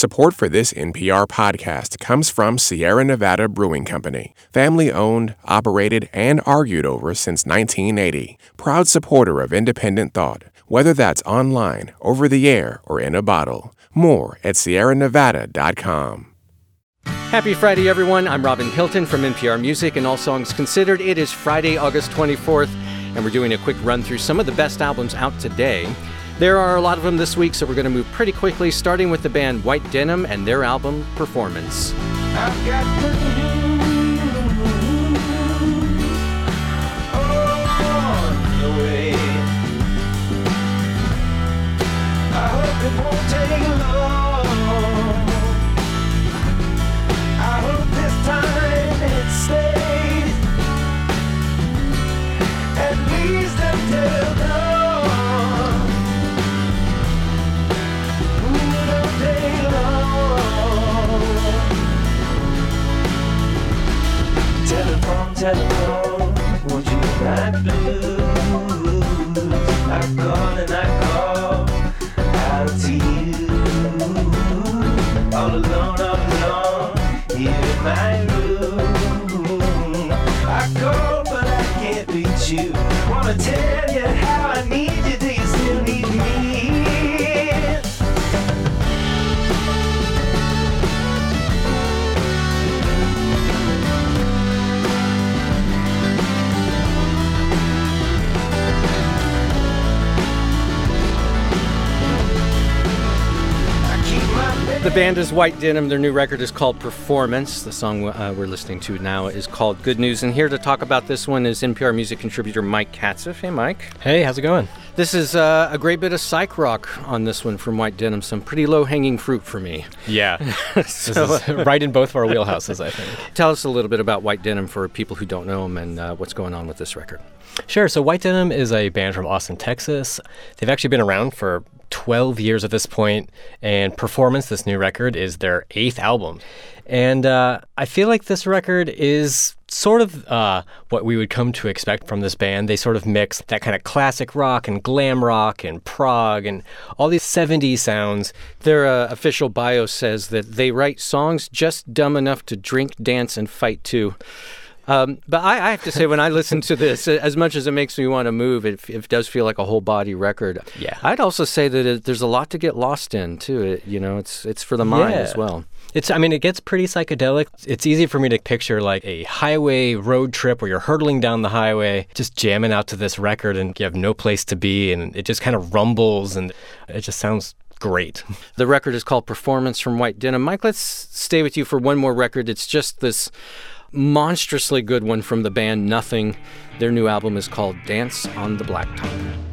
Support for this NPR podcast comes from Sierra Nevada Brewing Company, family owned, operated, and argued over since 1980. Proud supporter of independent thought, whether that's online, over the air, or in a bottle. More at sierranevada.com. Happy Friday, everyone. I'm Robin Hilton from NPR Music and All Songs Considered. It is Friday, August 24th, and we're doing a quick run through some of the best albums out today. There are a lot of them this week, so we're going to move pretty quickly, starting with the band White Denim and their album Performance. Telephone, The band is White Denim. Their new record is called Performance. The song uh, we're listening to now is called Good News. And here to talk about this one is NPR music contributor Mike Katzif. Hey, Mike. Hey, how's it going? This is uh, a great bit of psych rock on this one from White Denim. Some pretty low hanging fruit for me. Yeah, So, right in both of our wheelhouses, I think. Tell us a little bit about White Denim for people who don't know them and uh, what's going on with this record. Sure. So White Denim is a band from Austin, Texas. They've actually been around for 12 years at this point, and Performance, this new record, is their eighth album. And uh, I feel like this record is sort of uh, what we would come to expect from this band. They sort of mix that kind of classic rock and glam rock and prog and all these 70s sounds. Their uh, official bio says that they write songs just dumb enough to drink, dance, and fight to. Um, but I, I have to say, when I listen to this, as much as it makes me want to move, it, it does feel like a whole body record. Yeah. I'd also say that it, there's a lot to get lost in too. It, you know, it's it's for the mind as Yeah. well. It's, I mean, it gets pretty psychedelic. It's easy for me to picture like a highway road trip where you're hurtling down the highway, just jamming out to this record, and you have no place to be, and it just kind of rumbles, and it just sounds great. The record is called Performance from White Denim. Mike, let's stay with you for one more record. It's just this monstrously good one from the band Nothing. Their new album is called Dance on the Blacktop.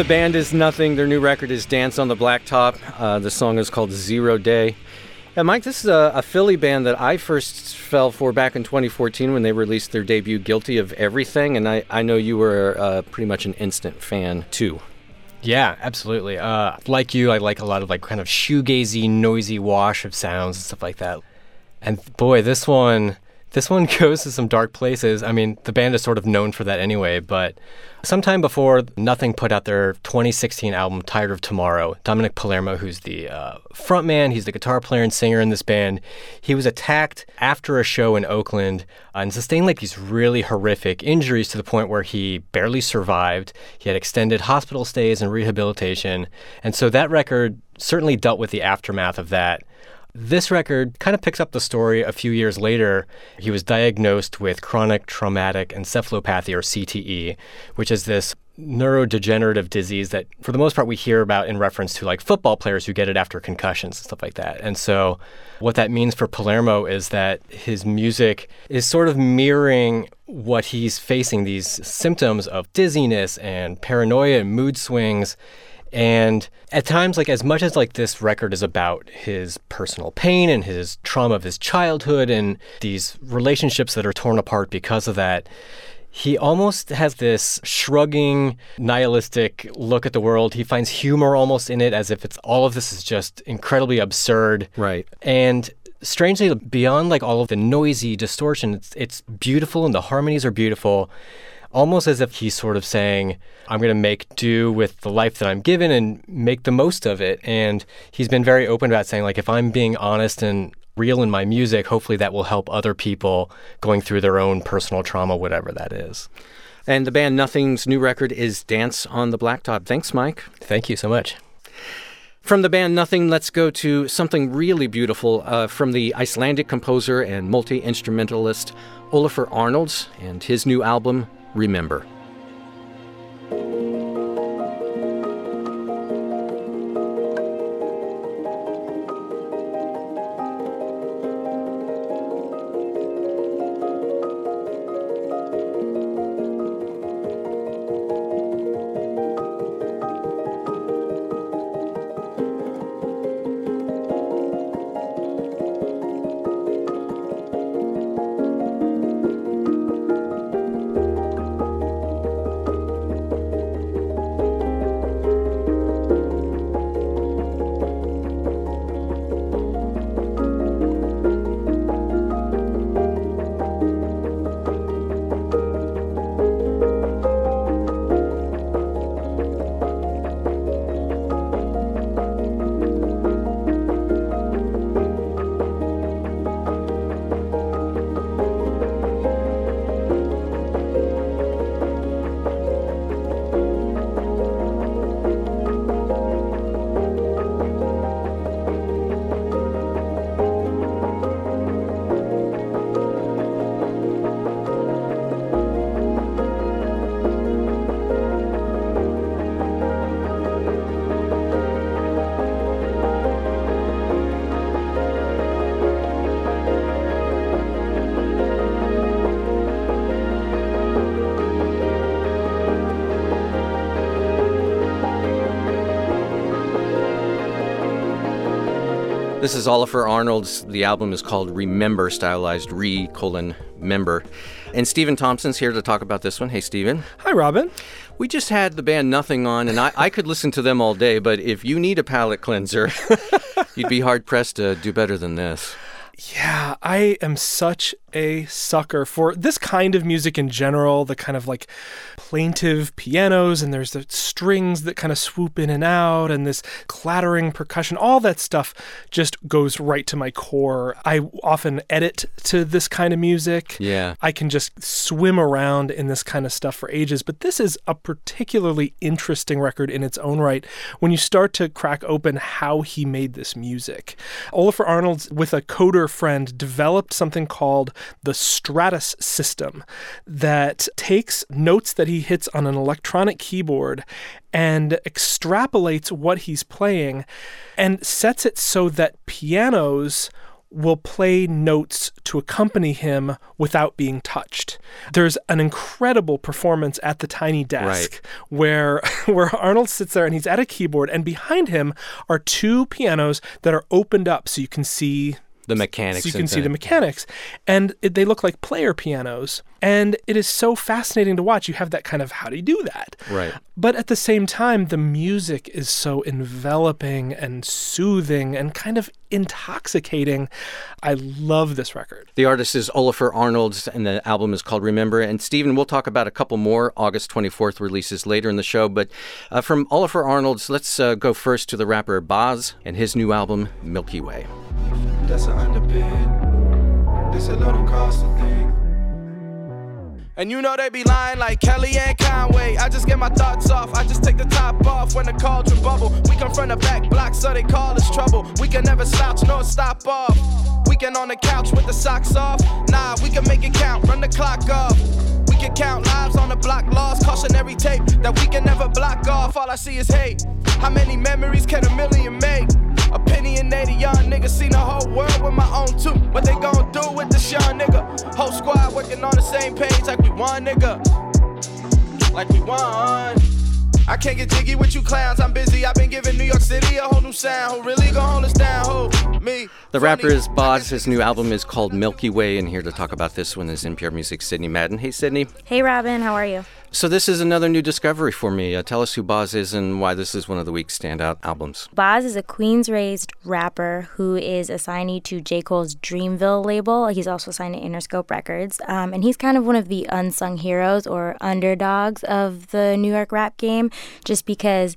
The band is Nothing. Their new record is Dance on the Blacktop. Uh, the song is called Zero Day. And Mike, this is a, a Philly band that I first fell for back in 2014 when they released their debut, Guilty of Everything, and I, I know you were uh, pretty much an instant fan too. Yeah, absolutely. Uh, like you, I like a lot of like kind of shoegazy, noisy wash of sounds and stuff like that. And boy, this one, This one goes to some dark places. I mean, the band is sort of known for that anyway, but sometime before Nothing put out their 2016 album, Tired of Tomorrow, Domenic Palermo, who's the uh, frontman, he's the guitar player and singer in this band, he was attacked after a show in Oakland and sustained like these really horrific injuries to the point where he barely survived. He had extended hospital stays and rehabilitation. And so that record certainly dealt with the aftermath of that. This record kind of picks up the story a few years later. He was diagnosed with chronic traumatic encephalopathy, or CTE, which is this neurodegenerative disease that, for the most part, we hear about in reference to like football players who get it after concussions and stuff like that. And so, what that means for Palermo is that his music is sort of mirroring what he's facing these symptoms of dizziness and paranoia and mood swings. And at times, like as much as like this record is about his personal pain and his trauma of his childhood and these relationships that are torn apart because of that, he almost has this shrugging, nihilistic look at the world. He finds humor almost in it as if it's all of this is just incredibly absurd. Right. And strangely, beyond like all of the noisy distortion, it's, it's beautiful and the harmonies are beautiful almost as if he's sort of saying, I'm going to make do with the life that I'm given and make the most of it. And he's been very open about saying, like, if I'm being honest and real in my music, hopefully that will help other people going through their own personal trauma, whatever that is. And the band Nothing's new record is Dance on the Blacktop. Thanks, Mike. Thank you so much. From the band Nothing, let's go to something really beautiful uh, from the Icelandic composer and multi instrumentalist Olafur Arnalds and his new album, Remember. This is Olafur Arnalds. The album is called Remember, stylized re colon member. And Stephen Thompson's here to talk about this one. Hey, Stephen. Hi, Robin. We just had the band Nothing on, and I, I could listen to them all day, but if you need a palate cleanser, you'd be hard pressed to do better than this. Yeah, I am such a sucker for this kind of music in general, the kind of like plaintive pianos, and there's the strings that kind of swoop in and out, and this clattering percussion. All that stuff just goes right to my core. I often edit to this kind of music. Yeah. I can just swim around in this kind of stuff for ages, but this is a particularly interesting record in its own right when you start to crack open how he made this music. Olafur Arnold, with a coder friend, developed something called the Stratus system that takes notes that he hits on an electronic keyboard and extrapolates what he's playing and sets it so that pianos will play notes to accompany him without being touched. There's an incredible performance at the tiny desk Right. where where Arnold sits there and he's at a keyboard and behind him are two pianos that are opened up so you can see The mechanics so you can see the mechanics and it, they look like player pianos and it is so fascinating to watch you have that kind of how do you do that Right. but at the same time the music is so enveloping and soothing and kind of intoxicating i love this record The artist is Olafur Arnalds, and the album is called Remember. And Stephen, we'll talk about a couple more August 24th releases later in the show. But uh, from Olafur Arnalds, let's uh, go first to the rapper Bas and his new album, Milky Way. That's an underbid. Said let 'em cost a thing. And you know they be lying like Kellyanne Conway. I just get my thoughts off. I just take the top off when the cauldron bubble. We come from the back block, so they call us trouble. We can never slouch nor stop off. Weekend on the couch with the socks off. Nah, we can make it count. Run the clock off. We can count lives on the block, lost cautionary tape that we can never block off. All I see is hate. How many memories can a million make? Opinionated young nigga seen the whole world with my own two. What they gon' do with this young nigga? Whole squad working on the same page like we one nigga. Like we won. I can't get jiggy with you clowns. I'm busy. I've been giving New York City a whole new sound. Who really gon' hold us down? Who? Me. The rapper is Bas. His new album is called Milky Way, and here to talk about this one is NPR Music Sidney Madden. Hey, Sidney. Hey, Robin, how are you? So this is another new discovery for me. Uh, tell us who Bas is and why this is one of the week's standout albums. Bas is a Queens raised rapper who is a signee to J. Cole's Dreamville label. He's also signed to Interscope Records. Um, and he's kind of one of the unsung heroes or underdogs of the New York rap game just because.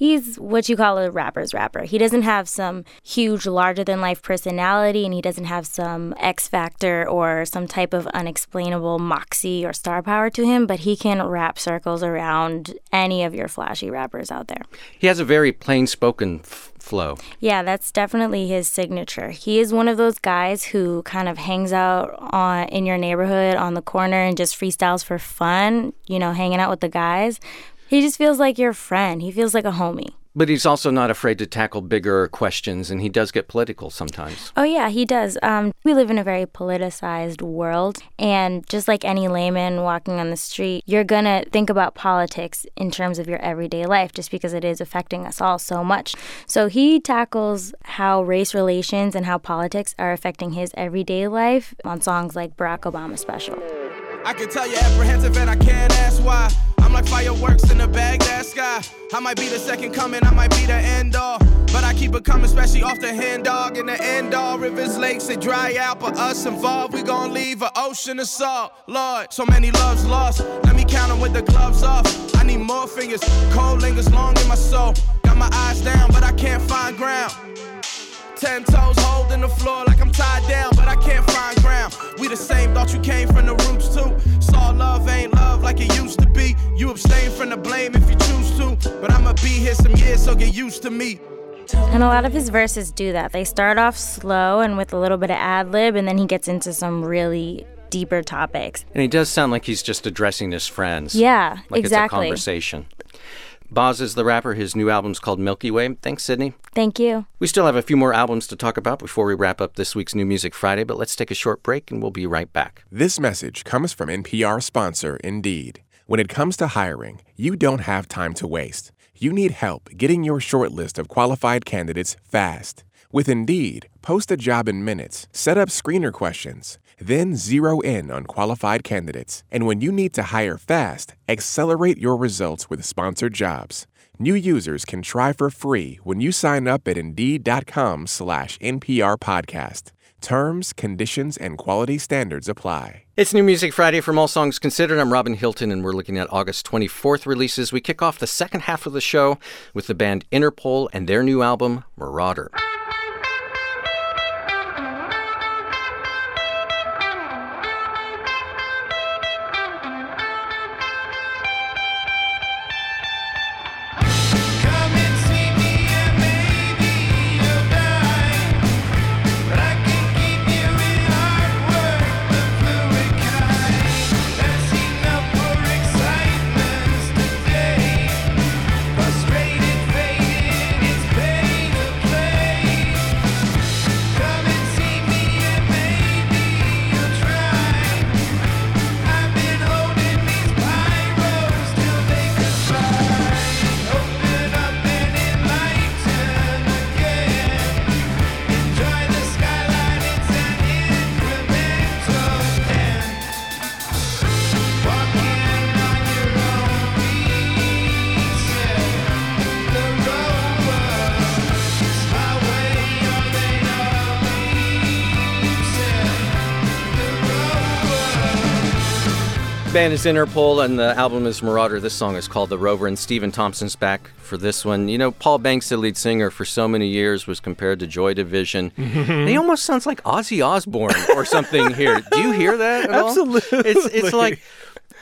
He's what you call a rapper's rapper. He doesn't have some huge, larger than life personality, and he doesn't have some X factor or some type of unexplainable moxie or star power to him, but he can wrap circles around any of your flashy rappers out there. He has a very plain-spoken f- flow. Yeah, that's definitely his signature. He is one of those guys who kind of hangs out on in your neighborhood on the corner and just freestyles for fun, you know, hanging out with the guys. He just feels like your friend. He feels like a homie. But he's also not afraid to tackle bigger questions, and he does get political sometimes. Oh, yeah, he does. Um, we live in a very politicized world, and just like any layman walking on the street, you're gonna think about politics in terms of your everyday life just because it is affecting us all so much. So he tackles how race relations and how politics are affecting his everyday life on songs like Barack Obama Special. I can tell you're apprehensive and I can't ask why. I'm like fireworks in the Baghdad sky. I might be the second coming, I might be the end all. But I keep it coming, especially off the hen dog. In the end all, rivers, lakes, they dry out. But us involved, we gon' leave an ocean of salt. Lord, so many loves lost. Let me count 'em with the gloves off. I need more fingers, cold lingers long in my soul. Got my eyes down, but I can't find ground. Ten toes holding the floor like I'm tied down, but I can't find ground. We the same, thought you came from the roots too. Saw love ain't love like it used to be. You abstain from the blame if you choose to. But I'ma be here some years, so get used to me. And a lot of his verses do that. They start off slow and with a little bit of ad lib, and then he gets into some really deeper topics. And he does sound like he's just addressing his friends. Yeah, like exactly. it's a conversation. Bas is the rapper. His new album's called Milky Way. Thanks, Sidney. Thank you. We still have a few more albums to talk about before we wrap up this week's New Music Friday, but let's take a short break and we'll be right back. This message comes from NPR sponsor Indeed. When it comes to hiring, you don't have time to waste. You need help getting your short list of qualified candidates fast. With Indeed, post a job in minutes, set up screener questions, then zero in on qualified candidates. And when you need to hire fast, accelerate your results with sponsored jobs. New users can try for free when you sign up at Indeed.com slash NPR podcast. Terms, conditions, and quality standards apply. It's New Music Friday from All Songs Considered. I'm Robin Hilton, and we're looking at August 24th releases. We kick off the second half of the show with the band Interpol and their new album, Marauder. Band is Interpol and the album is Marauder. This song is called The Rover and Stephen Thompson's back for this one. You know, Paul Banks, the lead singer for so many years, was compared to Joy Division. he almost sounds like Ozzy Osbourne or something here. Do you hear that at all? Absolutely. It's, it's like,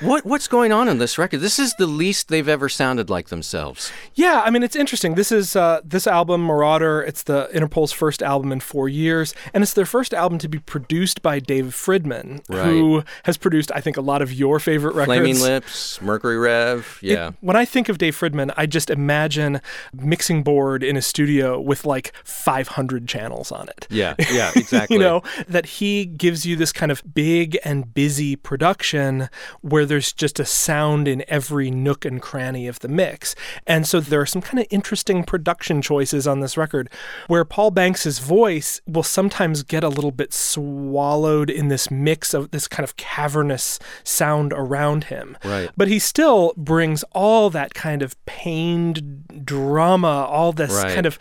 what, what's going on in this record? This is the least they've ever sounded like themselves. Yeah, I mean it's interesting. This is uh, this album, Marauder. It's the Interpol's first album in four years, and it's their first album to be produced by Dave Fridman, who has produced, I think, a lot of your favorite records. Flaming Lips, Mercury Rev. It- Yeah. when I think of Dave Fridman, I just imagine mixing board in a studio with like 500 channels on it. yeah, yeah, exactly. you know that he gives you this kind of big and busy production where there's just a sound in every nook and cranny of the mix and so there are some kind of interesting production choices on this record where paul banks's voice will sometimes get a little bit swallowed in this mix of this kind of cavernous sound around him Right. but he still brings all that kind of pained drama all this Right. kind of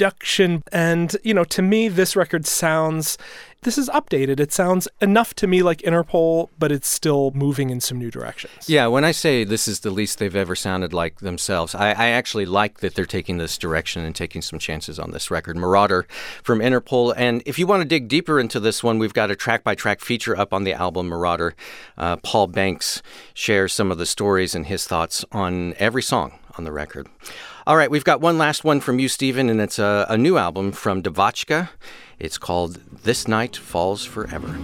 seduction and you know to me this record sounds this is updated it sounds enough to me like interpol but it's still moving in some new directions Yeah, when I say this is the least they've ever sounded like themselves, I, I actually like that they're taking this direction and taking some chances on this record. Marauder from Interpol. And if you want to dig deeper into this one, we've got a track by track feature up on the album Marauder. Uh, Paul Banks shares some of the stories and his thoughts on every song on the record. All right, we've got one last one from you, Stephen, and it's a, a new album from DeVotchka. It's called This Night Falls Forever.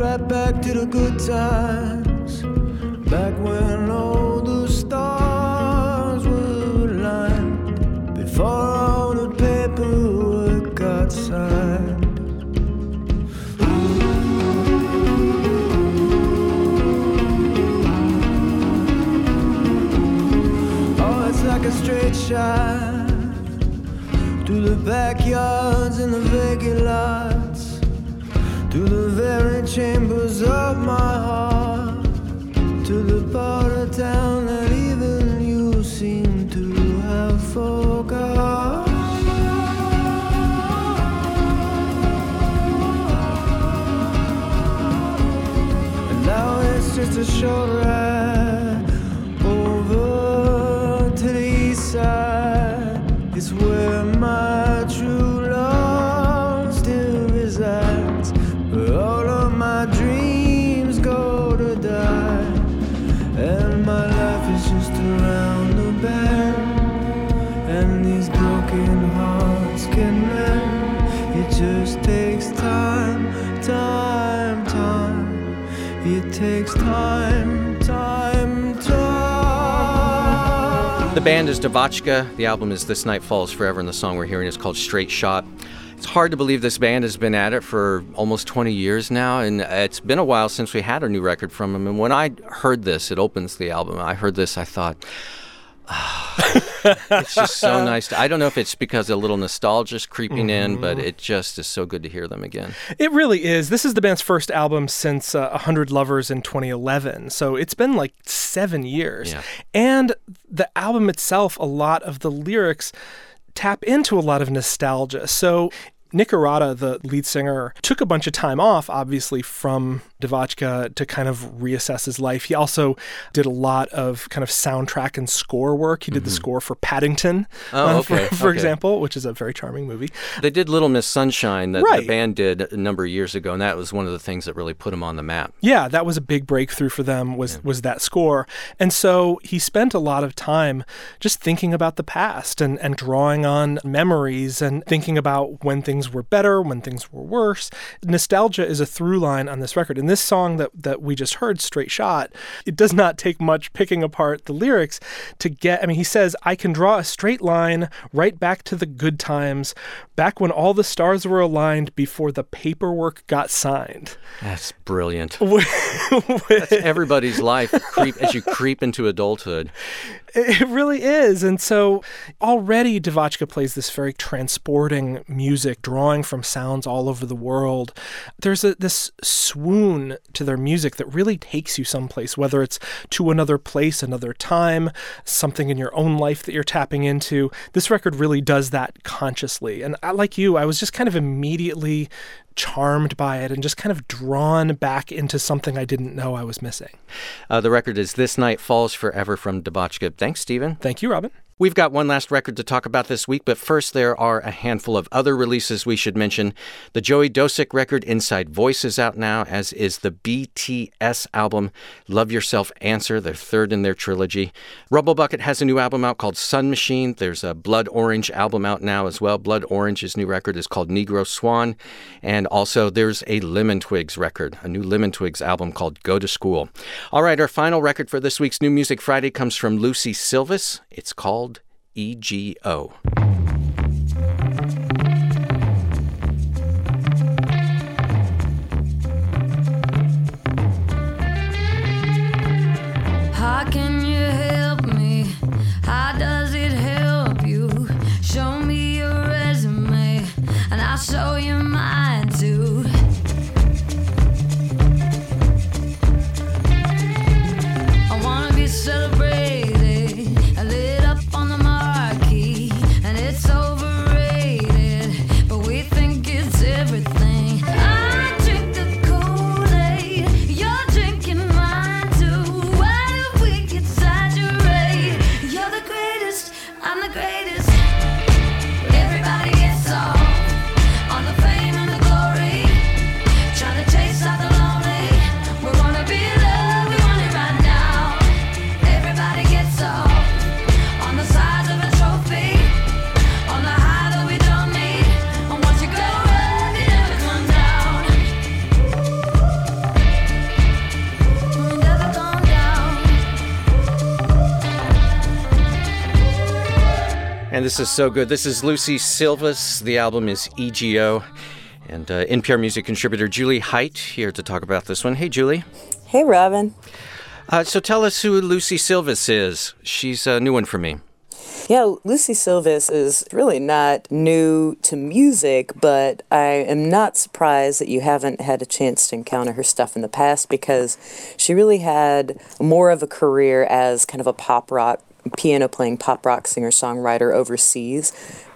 Right back to the good times. Shot through the backyards and the vacant lots, to the very chambers of my heart, to the part of town that even you seem to have forgot. And now it's just a short The band is DeVotchka. The album is This Night Falls Forever, and the song we're hearing is called Straight Shot. It's hard to believe this band has been at it for almost 20 years now, and it's been a while since we had a new record from them. And when I heard this, it opens the album. I heard this, I thought, "Ah, it's just so nice. To, I don't know if it's because a little nostalgia is creeping in, but it just is so good to hear them again. It really is. This is the band's first album since uh, 100 Lovers in 2011. So it's been like seven years. Yeah. And the album itself, a lot of the lyrics tap into a lot of nostalgia. So Nick Urata, the lead singer, took a bunch of time off, obviously, from DeVotchka to kind of reassess his life. He also did a lot of kind of soundtrack and score work. He did the score for Paddington, Mm-hmm. Oh, uh, for, okay, for okay. example, which is a very charming movie. They did Little Miss Sunshine that Right. the band did a number of years ago, and that was one of the things that really put him on the map. Yeah, that was a big breakthrough for them was was that score. And so he spent a lot of time just thinking about the past and, and drawing on memories and thinking about when things were better, when things were worse. Nostalgia is a through line on this record. And this song that, that we just heard, Straight Shot, it does not take much picking apart the lyrics to get I mean, he says, I can draw a straight line right back to the good times, back when all the stars were aligned before the paperwork got signed. That's brilliant. That's everybody's life creep as you creep into adulthood. It really is. And so already Devotchka plays this very transporting music, drawing from sounds all over the world. There's a, this swoon to their music that really takes you someplace, whether it's to another place, another time, something in your own life that you're tapping into. This record really does that consciously. And I, like you, I was just kind of immediately charmed by it and just kind of drawn back into something I didn't know I was missing. Uh, the record is This Night Falls Forever from DeVotchka. Thanks, Stephen. Thank you, Robin. We've got one last record to talk about this week, but first there are a handful of other releases we should mention. The Joey Dosik record Inside Voice is out now, as is the BTS album Love Yourself Answer, their third in their trilogy. Rubblebucket has a new album out called Sun Machine. There's a Blood Orange album out now as well. Blood Orange's new record is called Negro Swan. And also there's a Lemon Twigs record, a new Lemon Twigs album called Go to School. All right, our final record for this week's New Music Friday comes from Lucie Silvas. It's called EGO. How And this is so good. This is Lucie Silvas. The album is EGO. And uh, NPR music contributor Jewly Hight here to talk about this one. Hey, Jewly. Hey, Robin. Uh, so tell us who Lucie Silvas is. She's a new one for me. Yeah, Lucie Silvas is really not new to music, but I am not surprised that you haven't had a chance to encounter her stuff in the past because she really had more of a career as kind of a pop rock, piano playing pop rock singer songwriter overseas.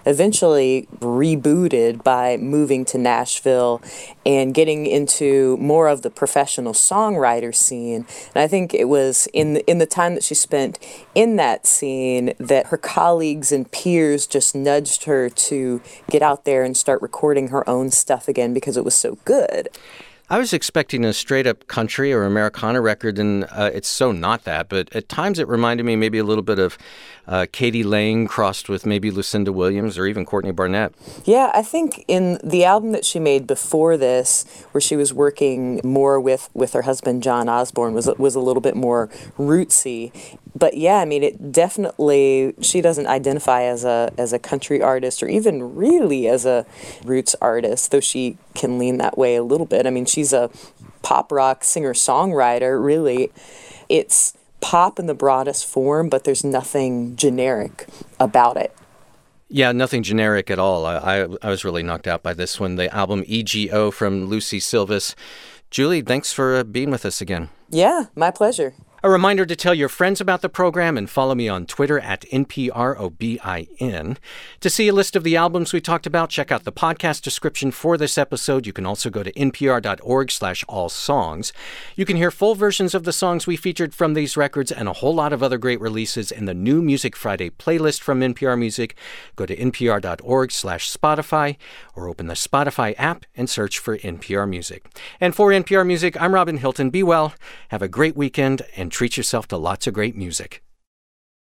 Eventually rebooted by moving to Nashville and getting into more of the professional songwriter scene. And I think it was in the, in the time that she spent in that scene that her colleagues and peers just nudged her to get out there and start recording her own stuff again because it was so good. I was expecting a straight up country or Americana record, and uh, it's so not that. But at times it reminded me maybe a little bit of uh, k.d. lang crossed with maybe Lucinda Williams or even Courtney Barnett. Yeah, I think in the album that she made before this, where she was working more with, with her husband John Osborne, was was a little bit more rootsy. But yeah, I mean, it definitely she doesn't identify as a as a country artist or even really as a roots artist, though she can lean that way a little bit. I mean, she's a pop rock singer songwriter. Really, it's pop in the broadest form, but there's nothing generic about it. Yeah, nothing generic at all. I, I, I was really knocked out by this one. The album EGO from Lucie Silvas. Jewly, thanks for uh, being with us again. Yeah, my pleasure. A reminder to tell your friends about the program and follow me on Twitter at NPROBIN. To see a list of the albums we talked about, check out the podcast description for this episode. You can also go to npr.org slash all songs. You can hear full versions of the songs we featured from these records and a whole lot of other great releases in the new Music Friday playlist from NPR Music. Go to npr.org slash Spotify or open the Spotify app and search for NPR Music. And for NPR Music, I'm Robin Hilton. Be well, have a great weekend, and treat yourself to lots of great music.